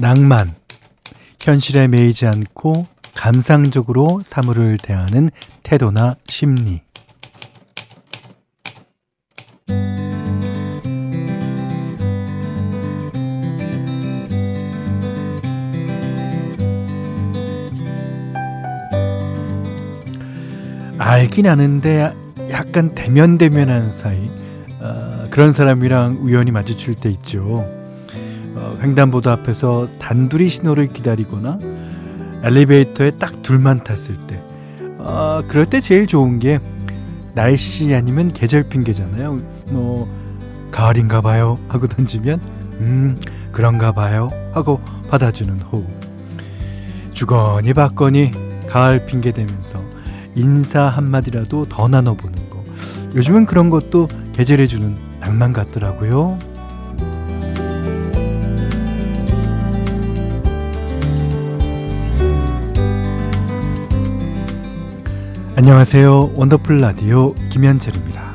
낭만. 현실에 매이지 않고 감상적으로 사물을 대하는 태도나 심리. 알긴 아는데 약간 대면대면한 사이 어, 그런 사람이랑 우연히 마주칠 때 있죠. 어, 횡단보도 앞에서 단둘이 신호를 기다리거나 엘리베이터에 딱 둘만 탔을 때 어, 그럴 때 제일 좋은 게 날씨 아니면 계절 핑계잖아요. 뭐 가을인가 봐요 하고 던지면 음 그런가 봐요 하고 받아주는 호흡. 주거니 받거니 가을 핑계 대면서 인사 한마디라도 더 나눠보는 거. 요즘은 그런 것도 계절해 주는 낭만 같더라고요. 안녕하세요. 원더풀 라디오 김현철입니다.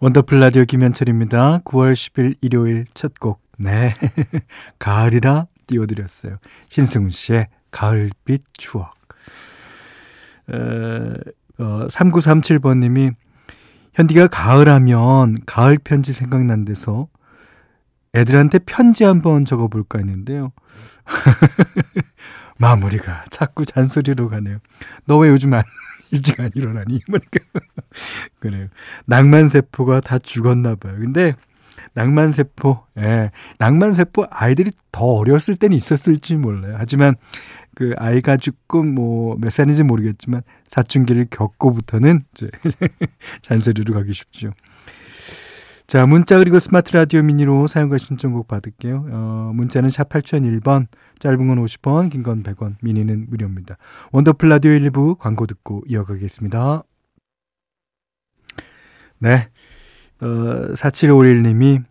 원더풀 라디오 김현철입니다. 9월 10일 일요일 첫 곡. 네. 가을이라 띄워드렸어요. 신승훈 씨의 가을빛 추억. 어, 어, 3937번님이 현디가 가을하면 가을 편지 생각난 데서 애들한테 편지 한번 적어볼까 했는데요. 마무리가 자꾸 잔소리로 가네요. 너 왜 요즘 안, 일찍 안 일어나니? 그러니까. 그래요. 낭만세포가 다 죽었나 봐요. 근데 낭만세포, 예. 낭만세포 아이들이 더 어렸을 때는 있었을지 몰라요. 하지만 그 아이가 죽고 뭐몇 살인지 모르겠지만 사춘기를 겪고부터는 이제 잔소리로 가기 쉽죠. 자, 문자 그리고 스마트 라디오 미니로 사연과 신청곡 받을게요. 어, 문자는 샵 8001번, 짧은 건 50원, 긴 건 100원, 미니는 무료입니다. 원더풀 라디오 1부 광고 듣고 이어가겠습니다. 네. 어, 4751님이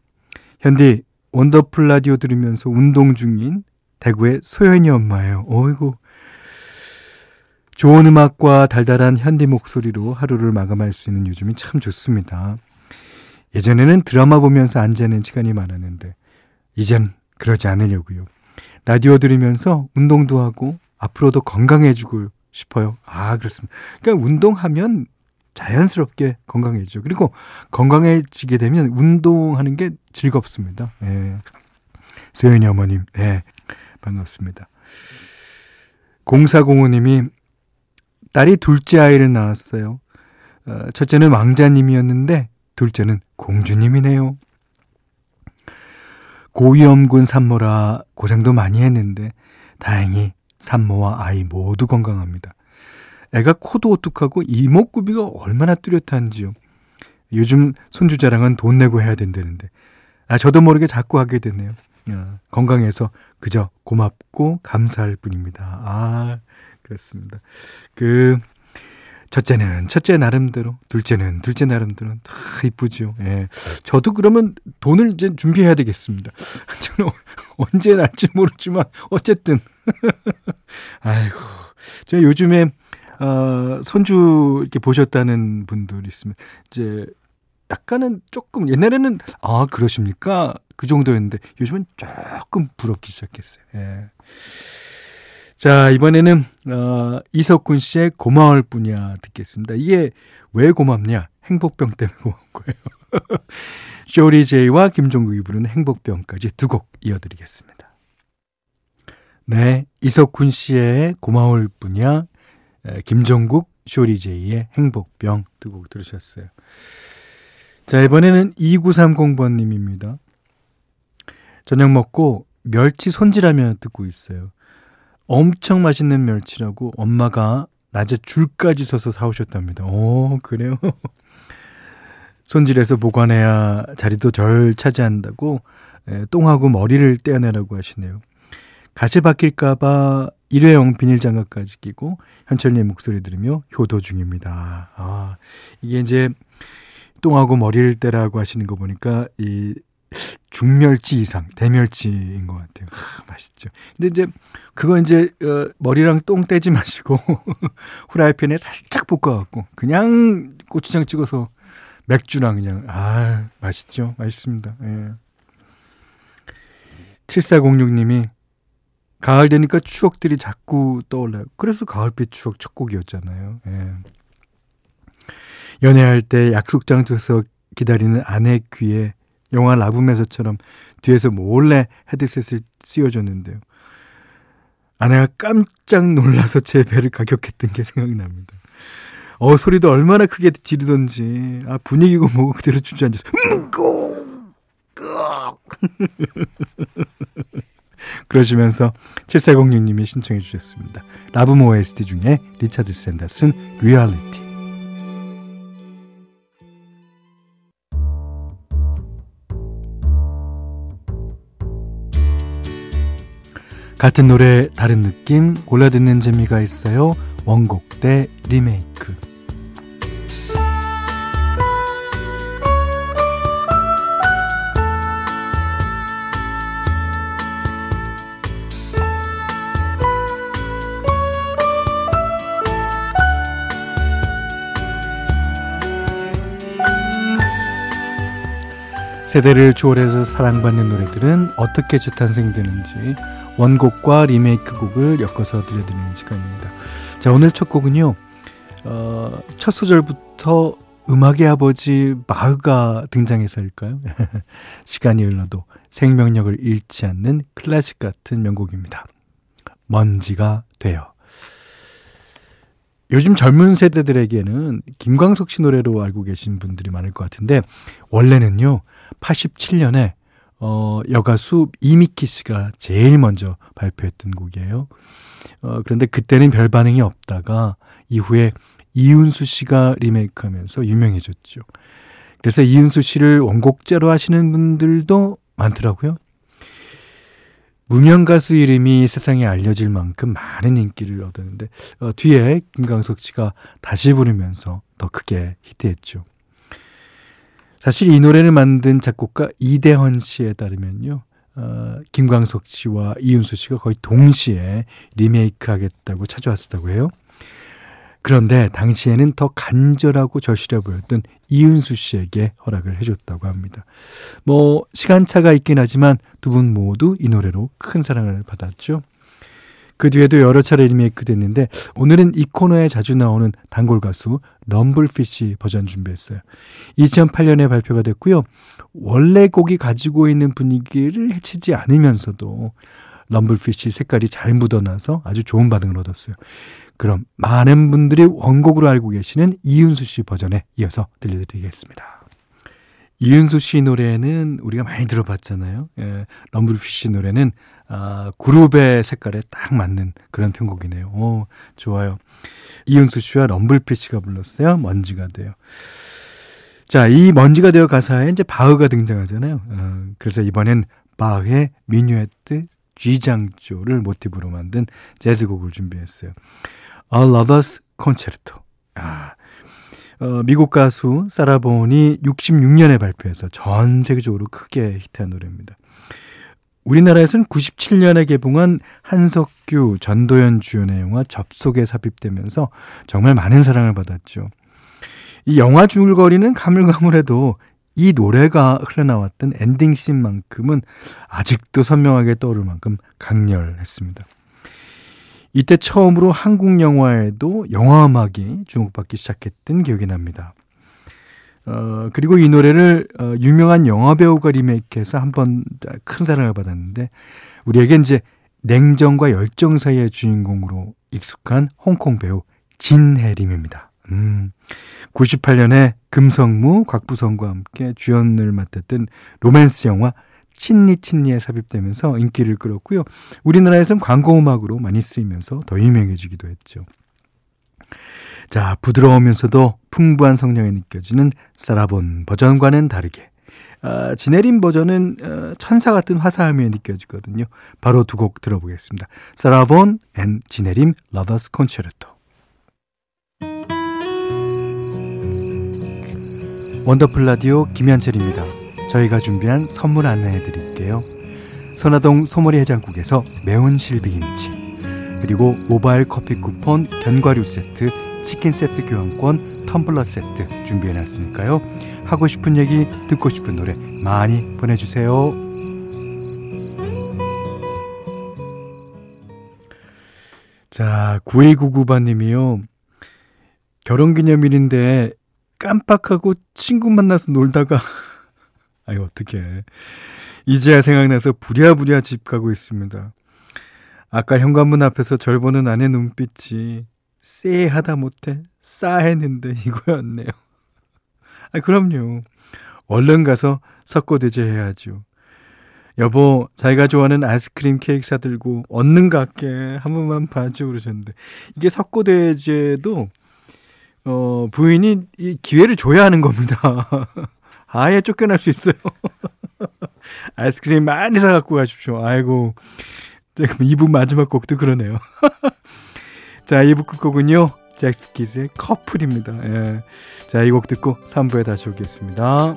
현디 원더풀 라디오 들으면서 운동 중인 대구의 소연이 엄마예요. 어이구. 좋은 음악과 달달한 현디 목소리로 하루를 마감할 수 있는 요즘이 참 좋습니다. 예전에는 드라마 보면서 앉아있는 시간이 많았는데 이젠 그러지 않으려고요. 라디오 들으면서 운동도 하고 앞으로도 건강해지고 싶어요. 아 그렇습니다. 그러니까 운동하면 자연스럽게 건강해지죠. 그리고 건강해지게 되면 운동하는 게 즐겁습니다. 예. 소연이 어머님, 예. 반갑습니다. 0405님이 딸이 둘째 아이를 낳았어요. 어, 첫째는 왕자님이었는데 둘째는 공주님이네요. 고위험군 산모라 고생도 많이 했는데 다행히 산모와 아이 모두 건강합니다. 애가 코도 오뚝하고 이목구비가 얼마나 뚜렷한지요. 요즘 손주 자랑은 돈 내고 해야 된다는데 아 저도 모르게 자꾸 하게 되네요. 아, 건강해서 그저 고맙고 감사할 뿐입니다. 아 그렇습니다. 그 첫째는 첫째 나름대로, 둘째는 둘째 나름대로 다 이쁘죠. 예. 저도 그러면 돈을 이제 준비해야 되겠습니다. 저는 언제 날지 모르지만 어쨌든 아이고 저 요즘에 어, 손주 이렇게 보셨다는 분들 있으면 이제 약간은 조금 옛날에는 아 그러십니까 그 정도였는데 요즘은 조금 부럽기 시작했어요. 예. 자, 이번에는, 어, 이석훈 씨의 고마울 뿐이야 듣겠습니다. 이게 왜 고맙냐? 행복병 때문에 고마운 거예요. 쇼리 제이와 김종국이 부르는 행복병까지 두 곡 이어드리겠습니다. 네, 이석훈 씨의 고마울 뿐이야, 김종국, 쇼리 제이의 행복병 두 곡 들으셨어요. 자, 이번에는 2930번님입니다. 저녁 먹고 멸치 손질하며 듣고 있어요. 엄청 맛있는 멸치라고 엄마가 낮에 줄까지 서서 사오셨답니다. 오, 그래요? 손질해서 보관해야 자리도 덜 차지한다고 에, 똥하고 머리를 떼어내라고 하시네요. 가시 바뀔까봐 일회용 비닐장갑까지 끼고 현철님 목소리 들으며 효도 중입니다. 아, 이게 이제 똥하고 머리를 떼라고 하시는 거 보니까 이 중멸치 이상, 대멸치인 것 같아요. 하, 맛있죠. 근데 이제 그거 이제 어, 머리랑 똥 떼지 마시고 후라이팬에 살짝 볶아갖고 그냥 고추장 찍어서 맥주랑 그냥 아 맛있죠 맛있습니다 예. 7406님이 가을 되니까 추억들이 자꾸 떠올라요 그래서 가을빛 추억 첫 곡이었잖아요 예. 연애할 때 약속 장소에서 기다리는 아내 귀에 영화 라브메서처럼 뒤에서 몰래 헤드셋을 씌워줬는데요 아내가 깜짝 놀라서 제 배를 가격했던 게 생각이 납니다. 어, 소리도 얼마나 크게 지르던지. 아, 분위기고 뭐고 그대로 주저앉아서, 음, 꼭! 그러시면서 7406님이 신청해 주셨습니다. 라붐 OST 중에 리차드 샌더슨 리얼리티. 같은 노래 다른 느낌 골라 듣는 재미가 있어요. 원곡 대 리메이크. 세대를 초월해서 사랑받는 노래들은 어떻게 재탄생되는지 원곡과 리메이크 곡을 엮어서 들려드리는 시간입니다. 자, 오늘 첫 곡은요, 어, 첫 소절부터 음악의 아버지 마흐가 등장해서일까요? 시간이 흘러도 생명력을 잃지 않는 클래식 같은 명곡입니다. 먼지가 되어. 요즘 젊은 세대들에게는 김광석 씨 노래로 알고 계신 분들이 많을 것 같은데 원래는요 87년에 어, 여가수 이미키 씨가 제일 먼저 발표했던 곡이에요. 어, 그런데 그때는 별 반응이 없다가 이후에 이윤수 씨가 리메이크하면서 유명해졌죠. 그래서 이윤수 씨를 원곡제로 하시는 분들도 많더라고요. 무명 가수 이름이 세상에 알려질 만큼 많은 인기를 얻었는데 어, 뒤에 김광석 씨가 다시 부르면서 더 크게 히트했죠. 사실 이 노래를 만든 작곡가 이대헌 씨에 따르면요. 어, 김광석 씨와 이윤수 씨가 거의 동시에 리메이크 하겠다고 찾아왔었다고 해요. 그런데 당시에는 더 간절하고 절실해 보였던 이윤수 씨에게 허락을 해줬다고 합니다. 뭐, 시간차가 있긴 하지만 두 분 모두 이 노래로 큰 사랑을 받았죠. 그 뒤에도 여러 차례 리메이크 됐는데 오늘은 이 코너에 자주 나오는 단골 가수 럼블피쉬 버전 준비했어요. 2008년에 발표가 됐고요. 원래 곡이 가지고 있는 분위기를 해치지 않으면서도 럼블피쉬 색깔이 잘 묻어나서 아주 좋은 반응을 얻었어요. 그럼 많은 분들이 원곡으로 알고 계시는 이윤수 씨 버전에 이어서 들려드리겠습니다. 이윤수 씨 노래는 우리가 많이 들어봤잖아요. 예, 럼블피쉬 노래는 아, 그룹의 색깔에 딱 맞는 그런 편곡이네요. 오, 좋아요. 이윤수 씨와 럼블피쉬가 불렀어요. 먼지가 돼요. 자, 이 먼지가 되어 가사에 이제 바흐가 등장하잖아요. 어, 그래서 이번엔 바흐의 미뉴에트 G장조를 모티브로 만든 재즈곡을 준비했어요. A Lover's Concerto. 아, 어, 미국 가수 사라본이 66년에 발표해서 전 세계적으로 크게 히트한 노래입니다. 우리나라에서는 97년에 개봉한 한석규, 전도연 주연의 영화 접속에 삽입되면서 정말 많은 사랑을 받았죠. 이 영화 줄거리는 가물가물해도 이 노래가 흘러나왔던 엔딩 씬만큼은 아직도 선명하게 떠오를 만큼 강렬했습니다. 이때 처음으로 한국 영화에도 영화 음악이 주목받기 시작했던 기억이 납니다. 어, 그리고 이 노래를 어, 유명한 영화 배우가 리메이크해서 한 번 큰 사랑을 받았는데 우리에게 이제 냉정과 열정 사이의 주인공으로 익숙한 홍콩 배우 진해림입니다. 음, 98년에 금성무, 곽부성과 함께 주연을 맡았던 로맨스 영화 친니 친니에 삽입되면서 인기를 끌었고요. 우리나라에선 광고 음악으로 많이 쓰이면서 더 유명해지기도 했죠. 자, 부드러우면서도 풍부한 성량이 느껴지는 사라본 버전과는 다르게 어, 진혜림 버전은 어, 천사 같은 화사함이 느껴지거든요. 바로 두 곡 들어보겠습니다. 사라 본 and 진혜림 Lover's Concerto 원더풀 라디오 김현철입니다. 저희가 준비한 선물 안내해 드릴게요. 선화동 소머리 해장국에서 매운 실비김치 그리고 모바일 커피 쿠폰 견과류 세트 치킨 세트 교환권, 텀블러 세트 준비해놨으니까요. 하고 싶은 얘기, 듣고 싶은 노래 많이 보내주세요. 자, 9299번님이요. 결혼기념일인데 깜빡하고 친구 만나서 놀다가 아유 어떡해 이제야 생각나서 부랴부랴 집 가고 있습니다. 아까 현관문 앞에서 절 보는 아내 눈빛이 쎄하다 못해 싸했는데 이거였네요. 아 그럼요. 얼른 가서 석고대제 해야죠. 여보, 자기가 좋아하는 아이스크림 케이크 사들고 얻는 것 같게 한 번만 봐줘 그러셨는데 이게 석고대제도 어 부인이 이 기회를 줘야 하는 겁니다. 아예 쫓겨날 수 있어요. 아이스크림 많이 사갖고 가십시오. 아이고. 지금 2부 마지막 곡도 그러네요. 자, 2부 끝곡은요. 잭스키즈의 커플입니다. 예. 자, 이 곡 듣고 3부에 다시 오겠습니다.